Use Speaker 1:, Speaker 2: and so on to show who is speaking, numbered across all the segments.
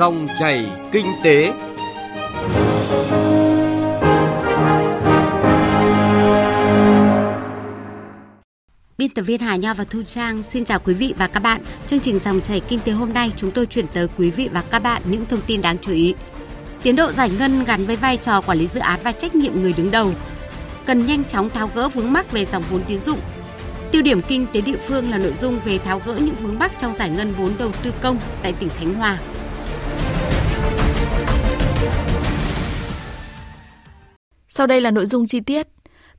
Speaker 1: Dòng chảy kinh tế.
Speaker 2: Biên tập viên Hà Nho và Thu Trang xin chào quý vị và các bạn. Chương trình dòng chảy kinh tế hôm nay chúng tôi chuyển tới quý vị và các bạn những thông tin đáng chú ý. Tiến độ giải ngân gắn với vai trò quản lý dự án và trách nhiệm người đứng đầu. Cần nhanh chóng tháo gỡ vướng mắc về dòng vốn tín dụng. Tiêu điểm kinh tế địa phương là nội dung về tháo gỡ những vướng mắc trong giải ngân vốn đầu tư công tại tỉnh Khánh Hòa.
Speaker 3: Sau đây là nội dung chi tiết.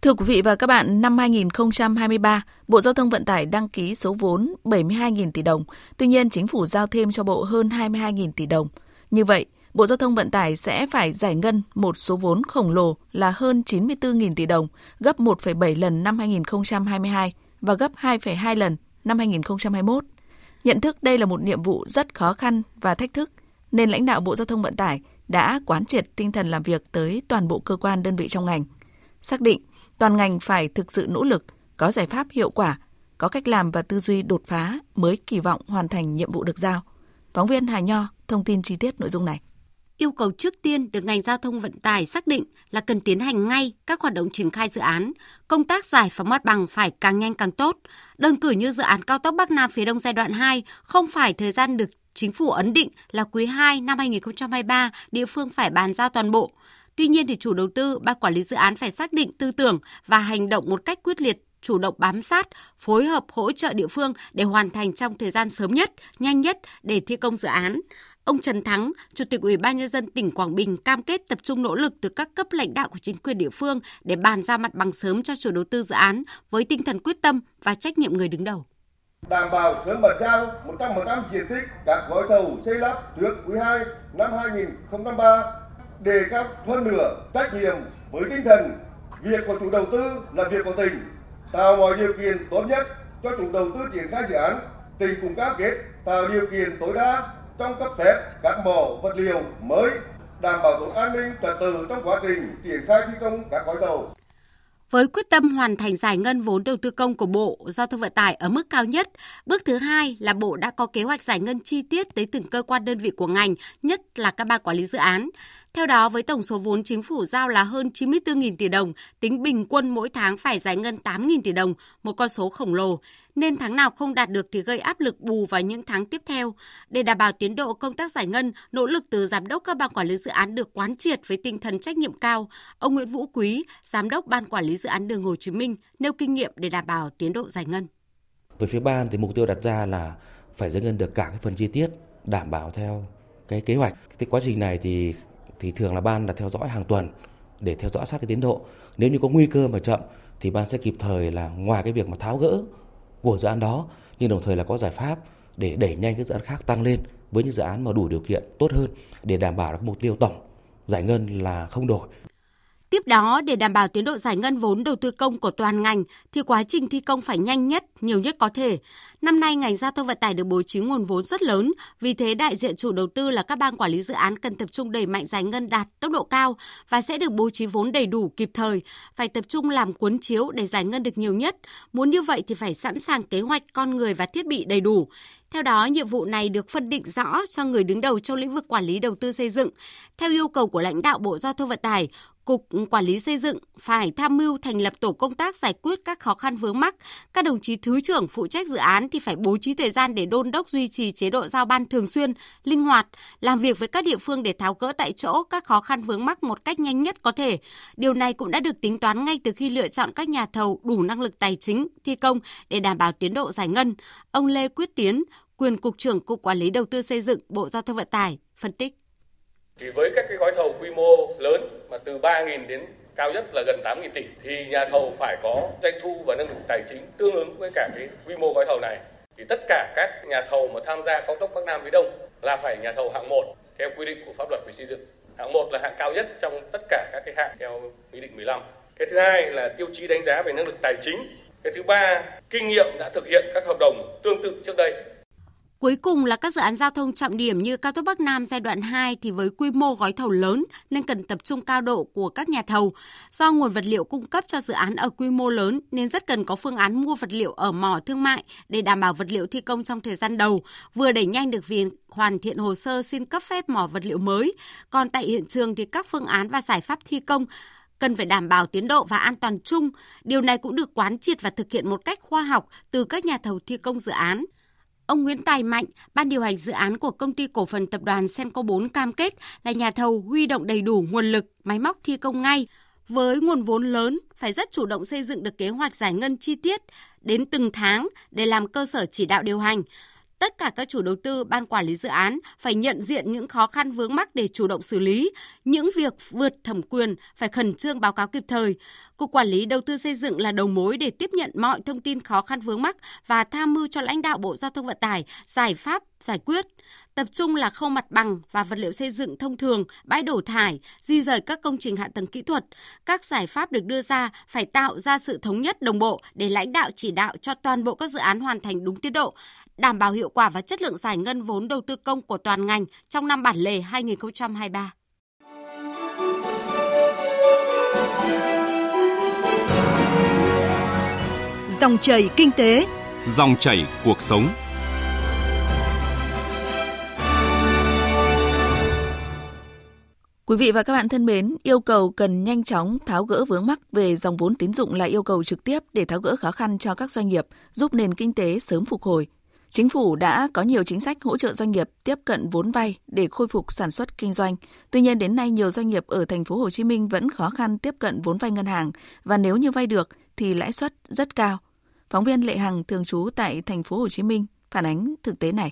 Speaker 3: Thưa quý vị và các bạn, năm 2023, Bộ Giao thông Vận tải đăng ký số vốn 72.000 tỷ đồng, tuy nhiên chính phủ giao thêm cho Bộ hơn 22.000 tỷ đồng. Như vậy, Bộ Giao thông Vận tải sẽ phải giải ngân một số vốn khổng lồ là hơn 94.000 tỷ đồng, gấp 1,7 lần năm 2022 và gấp 2,2 lần năm 2021. Nhận thức đây là một nhiệm vụ rất khó khăn và thách thức, nên lãnh đạo Bộ Giao thông Vận tải đã quán triệt tinh thần làm việc tới toàn bộ cơ quan đơn vị trong ngành. Xác định toàn ngành phải thực sự nỗ lực, có giải pháp hiệu quả, có cách làm và tư duy đột phá mới kỳ vọng hoàn thành nhiệm vụ được giao. Phóng viên Hà Nho thông tin chi tiết nội dung này
Speaker 2: yêu cầu trước tiên được ngành giao thông vận tải xác định là cần tiến hành ngay các hoạt động triển khai dự án. Công tác giải phóng mặt bằng phải càng nhanh càng tốt. Đơn cử như dự án cao tốc Bắc Nam phía Đông giai đoạn 2 không phải thời gian được chính phủ ấn định là quý 2 năm 2023 địa phương phải bàn giao toàn bộ. Tuy nhiên thì chủ đầu tư, ban quản lý dự án phải xác định tư tưởng và hành động một cách quyết liệt chủ động bám sát, phối hợp hỗ trợ địa phương để hoàn thành trong thời gian sớm nhất, nhanh nhất để thi công dự án. Ông Trần Thắng, Chủ tịch Ủy ban nhân dân tỉnh Quảng Bình cam kết tập trung nỗ lực từ các cấp lãnh đạo của chính quyền địa phương để bàn ra mặt bằng sớm cho chủ đầu tư dự án với tinh thần quyết tâm và trách nhiệm người đứng đầu.
Speaker 4: Đảm bảo sớm bàn giao 100% diện tích các gói thầu xây lắp trước quý 2 năm 2003. đề cao hơn nữa trách nhiệm với tinh thần việc của chủ đầu tư là việc của tỉnh, tạo mọi điều kiện tốt nhất cho chủ đầu tư triển khai dự án, tỉnh cũng cam kết tạo điều kiện tối đa trong cấp phép các mỏ vật liệu mới, đảm bảo tốt an ninh trật tự trong quá trình triển khai thi công các gói thầu.
Speaker 2: Với quyết tâm hoàn thành giải ngân vốn đầu tư công của Bộ Giao thông Vận tải ở mức cao nhất, bước thứ hai là Bộ đã có kế hoạch giải ngân chi tiết tới từng cơ quan đơn vị của ngành, nhất là các ban quản lý dự án. Theo đó, với tổng số vốn chính phủ giao là hơn 94.000 tỷ đồng, tính bình quân mỗi tháng phải giải ngân 8.000 tỷ đồng, một con số khổng lồ, nên tháng nào không đạt được thì gây áp lực bù vào những tháng tiếp theo. Để đảm bảo tiến độ công tác giải ngân, nỗ lực từ giám đốc các ban quản lý dự án được quán triệt với tinh thần trách nhiệm cao. Ông Nguyễn Vũ Quý, giám đốc ban quản lý dự án đường Hồ Chí Minh nêu kinh nghiệm để đảm bảo tiến độ giải ngân.
Speaker 5: Với phía ban thì mục tiêu đặt ra là phải giải ngân được cả cái phần chi tiết đảm bảo theo cái kế hoạch. Cái quá trình này thì thì thường là ban là theo dõi hàng tuần để theo dõi sát cái tiến độ. Nếu như có nguy cơ mà chậm thì ban sẽ kịp thời là ngoài cái việc mà tháo gỡ của dự án đó, nhưng đồng thời là có giải pháp để đẩy nhanh các dự án khác tăng lên với những dự án mà đủ điều kiện tốt hơn để đảm bảo được mục tiêu tổng giải ngân là không đổi.
Speaker 2: Tiếp đó, để đảm bảo tiến độ giải ngân vốn đầu tư công của toàn ngành, thì quá trình thi công phải nhanh nhất, nhiều nhất có thể. Năm nay, ngành giao thông vận tải được bố trí nguồn vốn rất lớn, vì thế đại diện chủ đầu tư là các ban quản lý dự án cần tập trung đẩy mạnh giải ngân đạt tốc độ cao và sẽ được bố trí vốn đầy đủ kịp thời, phải tập trung làm cuốn chiếu để giải ngân được nhiều nhất. Muốn như vậy thì phải sẵn sàng kế hoạch con người và thiết bị đầy đủ. Theo đó, nhiệm vụ này được phân định rõ cho người đứng đầu trong lĩnh vực quản lý đầu tư xây dựng. Theo yêu cầu của lãnh đạo Bộ Giao thông Vận tải, Cục Quản lý Xây dựng phải tham mưu thành lập tổ công tác giải quyết các khó khăn vướng mắc. Các đồng chí thứ trưởng phụ trách dự án thì phải bố trí thời gian để đôn đốc duy trì chế độ giao ban thường xuyên, linh hoạt, làm việc với các địa phương để tháo gỡ tại chỗ các khó khăn vướng mắc một cách nhanh nhất có thể. Điều này cũng đã được tính toán ngay từ khi lựa chọn các nhà thầu đủ năng lực tài chính, thi công để đảm bảo tiến độ giải ngân. Ông Lê Quyết Tiến, quyền Cục trưởng Cục Quản lý Đầu tư Xây dựng Bộ Giao thông Vận tải, phân tích.
Speaker 6: Thì với các cái gói thầu quy mô lớn mà từ 3.000 đến cao nhất là gần 8.000 tỷ thì nhà thầu phải có doanh thu và năng lực tài chính tương ứng với cả cái quy mô gói thầu này. Thì tất cả các nhà thầu mà tham gia cao tốc Bắc Nam phía Đông là phải nhà thầu hạng 1 theo quy định của pháp luật về xây dựng. Hạng 1 là hạng cao nhất trong tất cả các cái hạng theo nghị định 15. Cái thứ hai là tiêu chí đánh giá về năng lực tài chính. Cái thứ ba, kinh nghiệm đã thực hiện các hợp đồng tương tự trước đây
Speaker 2: Cuối cùng là các dự án giao thông trọng điểm như cao tốc Bắc Nam giai đoạn 2 thì với quy mô gói thầu lớn nên cần tập trung cao độ của các nhà thầu. Do nguồn vật liệu cung cấp cho dự án ở quy mô lớn nên rất cần có phương án mua vật liệu ở mỏ thương mại để đảm bảo vật liệu thi công trong thời gian đầu, vừa đẩy nhanh được việc hoàn thiện hồ sơ xin cấp phép mỏ vật liệu mới. Còn tại hiện trường thì các phương án và giải pháp thi công cần phải đảm bảo tiến độ và an toàn chung. Điều này cũng được quán triệt và thực hiện một cách khoa học từ các nhà thầu thi công dự án. Ông Nguyễn Tài Mạnh, ban điều hành dự án của công ty cổ phần tập đoàn Senco 4 cam kết là nhà thầu huy động đầy đủ nguồn lực, máy móc thi công ngay. Với nguồn vốn lớn, phải rất chủ động xây dựng được kế hoạch giải ngân chi tiết đến từng tháng để làm cơ sở chỉ đạo điều hành tất cả các chủ đầu tư, ban quản lý dự án phải nhận diện những khó khăn vướng mắc để chủ động xử lý, những việc vượt thẩm quyền phải khẩn trương báo cáo kịp thời. Cục Quản lý Đầu tư xây dựng là đầu mối để tiếp nhận mọi thông tin khó khăn vướng mắc và tham mưu cho lãnh đạo Bộ Giao thông Vận tải giải pháp giải quyết. Tập trung là khâu mặt bằng và vật liệu xây dựng thông thường, bãi đổ thải, di rời các công trình hạ tầng kỹ thuật. Các giải pháp được đưa ra phải tạo ra sự thống nhất đồng bộ để lãnh đạo chỉ đạo cho toàn bộ các dự án hoàn thành đúng tiến độ, đảm bảo hiệu quả và chất lượng giải ngân vốn đầu tư công của toàn ngành trong năm bản lề 2023.
Speaker 7: Dòng chảy kinh tế,
Speaker 1: dòng chảy cuộc sống.
Speaker 3: Quý vị và các bạn thân mến, yêu cầu cần nhanh chóng tháo gỡ vướng mắc về dòng vốn tín dụng là yêu cầu trực tiếp để tháo gỡ khó khăn cho các doanh nghiệp, giúp nền kinh tế sớm phục hồi. Chính phủ đã có nhiều chính sách hỗ trợ doanh nghiệp tiếp cận vốn vay để khôi phục sản xuất kinh doanh. Tuy nhiên đến nay nhiều doanh nghiệp ở thành phố Hồ Chí Minh vẫn khó khăn tiếp cận vốn vay ngân hàng và nếu như vay được thì lãi suất rất cao. Phóng viên Lệ Hằng thường trú tại thành phố Hồ Chí Minh phản ánh thực tế này.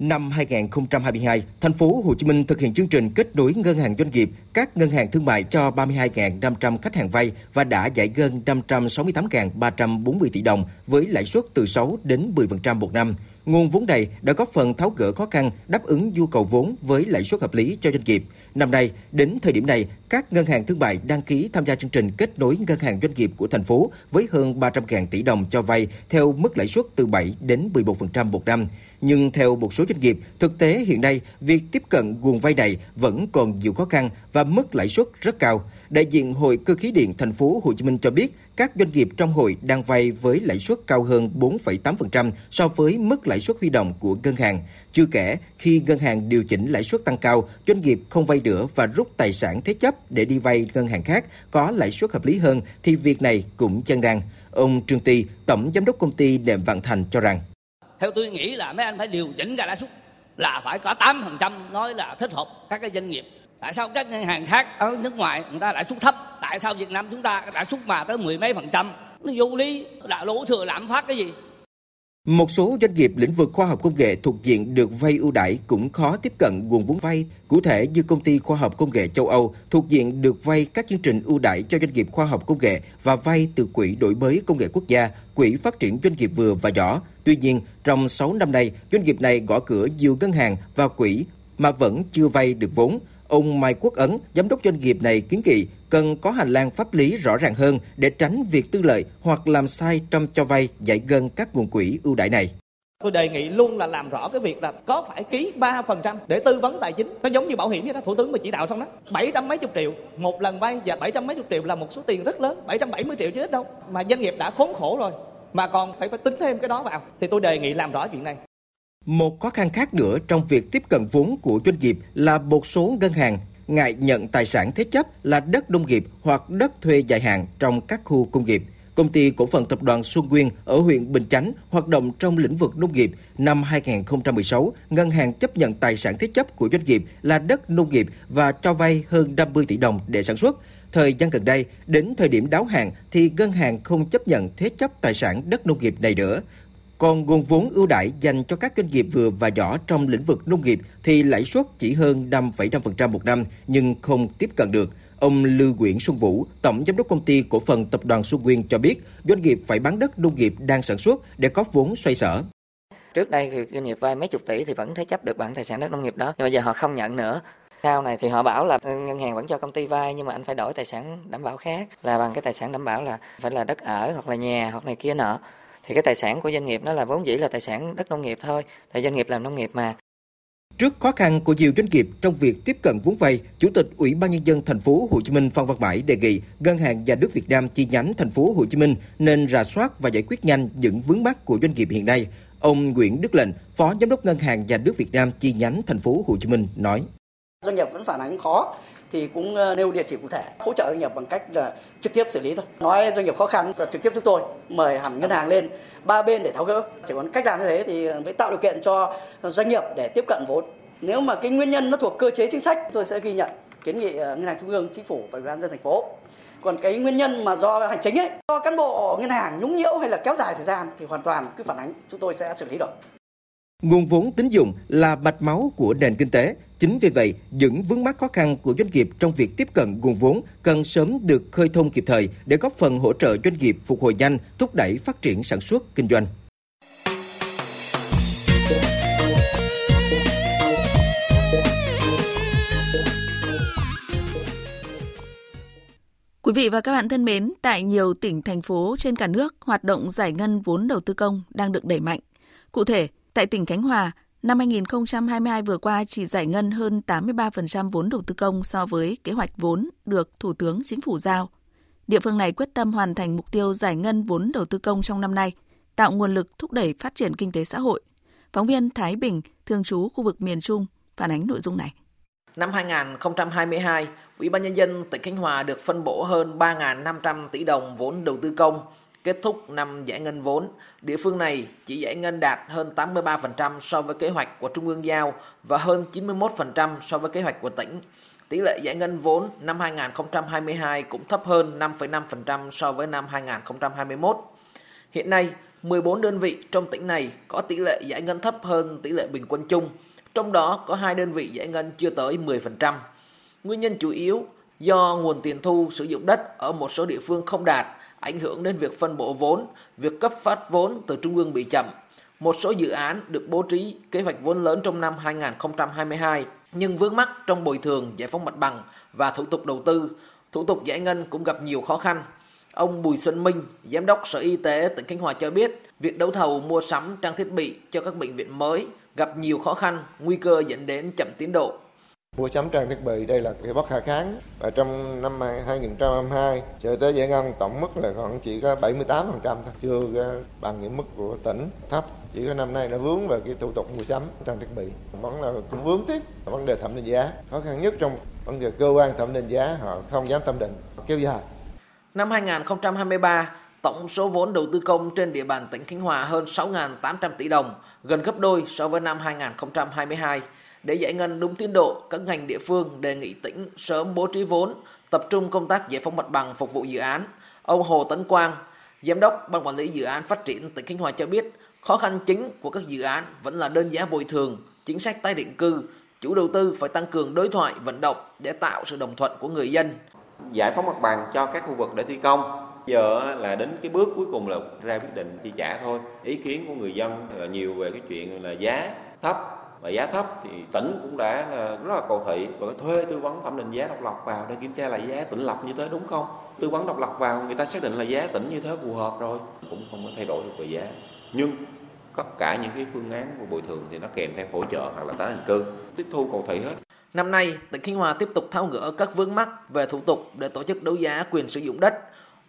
Speaker 8: Năm 2022, thành phố Hồ Chí Minh thực hiện chương trình kết nối ngân hàng doanh nghiệp, các ngân hàng thương mại cho 32.500 khách hàng vay và đã giải ngân 568.340 tỷ đồng với lãi suất từ 6 đến 10% một năm. Nguồn vốn này đã góp phần tháo gỡ khó khăn, đáp ứng nhu cầu vốn với lãi suất hợp lý cho doanh nghiệp. Năm nay, đến thời điểm này, các ngân hàng thương mại đăng ký tham gia chương trình kết nối ngân hàng doanh nghiệp của thành phố với hơn 300.000 tỷ đồng cho vay theo mức lãi suất từ 7 đến 11% một năm. Nhưng theo một số doanh nghiệp, thực tế hiện nay, việc tiếp cận nguồn vay này vẫn còn nhiều khó khăn và mức lãi suất rất cao. Đại diện Hội Cơ khí điện thành phố Hồ Chí Minh cho biết, các doanh nghiệp trong hội đang vay với lãi suất cao hơn 4,8% so với mức lãi lãi suất huy động của ngân hàng. Chưa kể, khi ngân hàng điều chỉnh lãi suất tăng cao, doanh nghiệp không vay nữa và rút tài sản thế chấp để đi vay ngân hàng khác có lãi suất hợp lý hơn thì việc này cũng chân đang. Ông Trương Ti, tổng giám đốc công ty Đệm Vạn Thành cho rằng.
Speaker 9: Theo tôi nghĩ là mấy anh phải điều chỉnh cả lãi suất là phải có 8% nói là thích hợp các cái doanh nghiệp. Tại sao các ngân hàng khác ở nước ngoài người ta lãi suất thấp? Tại sao việt nam chúng ta lãi suất mà tới mười mấy phần trăm? Nó vô lý là lỗ thừa lạm phát cái gì?
Speaker 8: Một số doanh nghiệp lĩnh vực khoa học công nghệ thuộc diện được vay ưu đãi cũng khó tiếp cận nguồn vốn vay. Cụ thể như công ty khoa học công nghệ châu Âu thuộc diện được vay các chương trình ưu đãi cho doanh nghiệp khoa học công nghệ và vay từ quỹ đổi mới công nghệ quốc gia, quỹ phát triển doanh nghiệp vừa và nhỏ. Tuy nhiên, trong 6 năm nay, doanh nghiệp này gõ cửa nhiều ngân hàng và quỹ mà vẫn chưa vay được vốn. Ông Mai Quốc Ấn, giám đốc doanh nghiệp này kiến nghị cần có hành lang pháp lý rõ ràng hơn để tránh việc tư lợi hoặc làm sai trong cho vay giải ngân các nguồn quỹ ưu đãi này.
Speaker 10: Tôi đề nghị luôn là làm rõ cái việc là có phải ký 3% để tư vấn tài chính. Nó giống như bảo hiểm vậy đó, Thủ tướng mà chỉ đạo xong đó. 700 mấy chục triệu một lần vay và 700 mấy chục triệu là một số tiền rất lớn, 770 triệu chứ ít đâu. Mà doanh nghiệp đã khốn khổ rồi mà còn phải phải tính thêm cái đó vào thì tôi đề nghị làm rõ chuyện này.
Speaker 8: Một khó khăn khác nữa trong việc tiếp cận vốn của doanh nghiệp là một số ngân hàng ngại nhận tài sản thế chấp là đất nông nghiệp hoặc đất thuê dài hạn trong các khu công nghiệp. Công ty cổ phần tập đoàn Xuân Nguyên ở huyện Bình Chánh hoạt động trong lĩnh vực nông nghiệp. Năm 2016, ngân hàng chấp nhận tài sản thế chấp của doanh nghiệp là đất nông nghiệp và cho vay hơn 50 tỷ đồng để sản xuất. Thời gian gần đây, đến thời điểm đáo hạn thì ngân hàng không chấp nhận thế chấp tài sản đất nông nghiệp này nữa. Còn nguồn vốn ưu đãi dành cho các doanh nghiệp vừa và nhỏ trong lĩnh vực nông nghiệp thì lãi suất chỉ hơn 5,5% một năm nhưng không tiếp cận được. Ông Lưu Nguyễn Xuân Vũ, Tổng Giám đốc Công ty Cổ phần Tập đoàn Xuân Nguyên cho biết doanh nghiệp phải bán đất nông nghiệp đang sản xuất để có vốn xoay sở.
Speaker 11: Trước đây thì doanh nghiệp vay mấy chục tỷ thì vẫn thế chấp được bản tài sản đất nông nghiệp đó, nhưng bây giờ họ không nhận nữa. Sau này thì họ bảo là ừ, ngân hàng vẫn cho công ty vay nhưng mà anh phải đổi tài sản đảm bảo khác là bằng cái tài sản đảm bảo là phải là đất ở hoặc là nhà hoặc này kia nọ thì cái tài sản của doanh nghiệp nó là vốn dĩ là tài sản đất nông nghiệp thôi, tại doanh nghiệp làm nông nghiệp mà.
Speaker 8: Trước khó khăn của nhiều doanh nghiệp trong việc tiếp cận vốn vay, Chủ tịch Ủy ban nhân dân thành phố Hồ Chí Minh Phan Văn Mãi đề nghị Ngân hàng Nhà nước Việt Nam chi nhánh thành phố Hồ Chí Minh nên rà soát và giải quyết nhanh những vướng mắc của doanh nghiệp hiện nay. Ông Nguyễn Đức Lệnh, Phó Giám đốc Ngân hàng Nhà nước Việt Nam chi nhánh thành phố Hồ Chí Minh nói:
Speaker 12: Doanh nghiệp vẫn phản ánh khó thì cũng ờ, nêu địa chỉ cụ thể, hỗ trợ doanh nghiệp bằng cách là trực tiếp xử lý thôi. Nói doanh nghiệp khó khăn và trực tiếp chúng tôi, mời hẳn ngân hàng lên ba bên để tháo gỡ. Chỉ còn cách làm như thế thì mới tạo điều kiện cho doanh nghiệp để tiếp cận vốn. Nếu mà cái nguyên nhân nó thuộc cơ chế chính sách, tôi sẽ ghi nhận, kiến nghị ờ, ngân hàng trung ương, chính phủ và ủy ban dân thành phố. Còn cái nguyên nhân mà do hành chính ấy, do cán bộ ngân hàng nhũng nhiễu hay là kéo dài thời gian thì hoàn toàn cứ phản ánh, chúng tôi sẽ xử lý được.
Speaker 8: Nguồn vốn tín dụng là mạch máu của nền kinh tế. Chính vì vậy, những vướng mắc khó khăn của doanh nghiệp trong việc tiếp cận nguồn vốn cần sớm được khơi thông kịp thời để góp phần hỗ trợ doanh nghiệp phục hồi nhanh, thúc đẩy phát triển sản xuất, kinh doanh.
Speaker 3: Quý vị và các bạn thân mến, tại nhiều tỉnh, thành phố trên cả nước, hoạt động giải ngân vốn đầu tư công đang được đẩy mạnh. Cụ thể, tại tỉnh Khánh Hòa, năm 2022 vừa qua chỉ giải ngân hơn 83% vốn đầu tư công so với kế hoạch vốn được Thủ tướng Chính phủ giao. Địa phương này quyết tâm hoàn thành mục tiêu giải ngân vốn đầu tư công trong năm nay, tạo nguồn lực thúc đẩy phát triển kinh tế xã hội. Phóng viên Thái Bình, thường trú khu vực miền Trung, phản ánh nội dung này.
Speaker 13: Năm 2022, Ủy ban Nhân dân tỉnh Khánh Hòa được phân bổ hơn 3.500 tỷ đồng vốn đầu tư công. Kết thúc năm giải ngân vốn, địa phương này chỉ giải ngân đạt hơn 83% so với kế hoạch của Trung ương giao và hơn 91% so với kế hoạch của tỉnh. Tỷ lệ giải ngân vốn năm 2022 cũng thấp hơn 5,5% so với năm 2021. Hiện nay, 14 đơn vị trong tỉnh này có tỷ lệ giải ngân thấp hơn tỷ lệ bình quân chung, trong đó có hai đơn vị giải ngân chưa tới 10%. Nguyên nhân chủ yếu do nguồn tiền thu sử dụng đất ở một số địa phương không đạt, ảnh hưởng đến việc phân bổ vốn, việc cấp phát vốn từ trung ương bị chậm. Một số dự án được bố trí kế hoạch vốn lớn trong năm 2022 nhưng vướng mắc trong bồi thường, giải phóng mặt bằng và thủ tục đầu tư, thủ tục giải ngân cũng gặp nhiều khó khăn. Ông Bùi Xuân Minh, Giám đốc Sở Y tế tỉnh Khánh Hòa cho biết, việc đấu thầu mua sắm trang thiết bị cho các bệnh viện mới gặp nhiều khó khăn, nguy cơ dẫn đến chậm tiến độ.
Speaker 14: Mua sắm trang thiết bị đây là cái bất khả kháng và trong năm 2022 cho tới giải ngân tổng mức là còn chỉ có 78% thôi, chưa bằng những mức của tỉnh thấp. Chỉ có năm nay nó vướng về cái thủ tục mua sắm trang thiết bị. Vẫn là cũng vướng tiếp vấn đề thẩm định giá. Khó khăn nhất trong vấn đề cơ quan thẩm định giá họ không dám thẩm định, kéo dài.
Speaker 13: Năm 2023, tổng số vốn đầu tư công trên địa bàn tỉnh Khánh Hòa hơn 6.800 tỷ đồng, gần gấp đôi so với năm 2022. Để giải ngân đúng tiến độ, các ngành địa phương đề nghị tỉnh sớm bố trí vốn, tập trung công tác giải phóng mặt bằng phục vụ dự án. Ông Hồ Tấn Quang, Giám đốc Ban Quản lý Dự án Phát triển tỉnh Khánh Hòa cho biết, khó khăn chính của các dự án vẫn là đơn giá bồi thường, chính sách tái định cư. Chủ đầu tư phải tăng cường đối thoại, vận động để tạo sự đồng thuận của người dân.
Speaker 15: Giải phóng mặt bằng cho các khu vực để thi công, giờ là đến cái bước cuối cùng là ra quyết định chi trả thôi ý kiến của người dân là nhiều về cái chuyện là giá thấp và giá thấp thì tỉnh cũng đã rất là cầu thị. Và thuê tư vấn thẩm định giá độc lập vào để kiểm tra lại giá tỉnh lập như thế đúng không? Tư vấn độc lập vào người ta xác định là giá tỉnh như thế phù hợp rồi. Cũng không có thay đổi được về giá. Nhưng tất cả những cái phương án của bồi thường thì nó kèm theo hỗ trợ hoặc là tái định cư tiếp thu cầu thị hết.
Speaker 13: Năm nay, tỉnh Khánh Hòa tiếp tục tháo gỡ các vướng mắc về thủ tục để tổ chức đấu giá quyền sử dụng đất,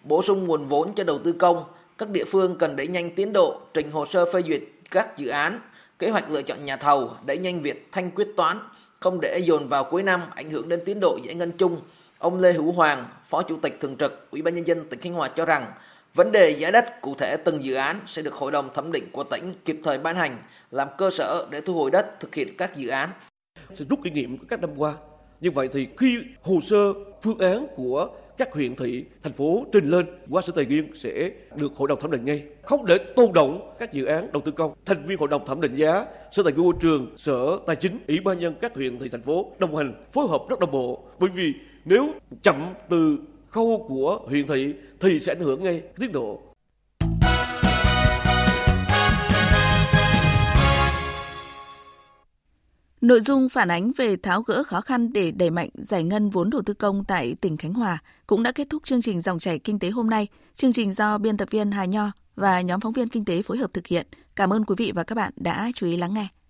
Speaker 13: bổ sung nguồn vốn cho đầu tư công. Các địa phương cần đẩy nhanh tiến độ trình hồ sơ phê duyệt các dự án, kế hoạch lựa chọn nhà thầu, đẩy nhanh việc thanh quyết toán, không để dồn vào cuối năm ảnh hưởng đến tiến độ giải ngân chung. Ông Lê Hữu Hoàng, Phó Chủ tịch Thường trực Ủy ban nhân dân tỉnh Khánh Hòa cho rằng, vấn đề giá đất cụ thể từng dự án sẽ được Hội đồng thẩm định của tỉnh kịp thời ban hành, làm cơ sở để thu hồi đất thực hiện các dự án.
Speaker 16: Sẽ rút kinh nghiệm của các năm qua. Như vậy thì khi hồ sơ phương án của các huyện thị, thành phố trình lên qua sở tài nguyên sẽ được hội đồng thẩm định ngay. Không để tôn động các dự án đầu tư công. Thành viên hội đồng thẩm định giá, sở tài nguyên môi trường, sở tài chính, ủy ban nhân các huyện thị thành phố đồng hành phối hợp rất đồng bộ. Bởi vì nếu chậm từ khâu của huyện thị thì sẽ ảnh hưởng ngay tiến độ
Speaker 3: Nội dung phản ánh về tháo gỡ khó khăn để đẩy mạnh giải ngân vốn đầu tư công tại tỉnh Khánh Hòa cũng đã kết thúc chương trình dòng chảy kinh tế hôm nay. Chương trình do biên tập viên Hà Nho và nhóm phóng viên kinh tế phối hợp thực hiện. Cảm ơn quý vị và các bạn đã chú ý lắng nghe.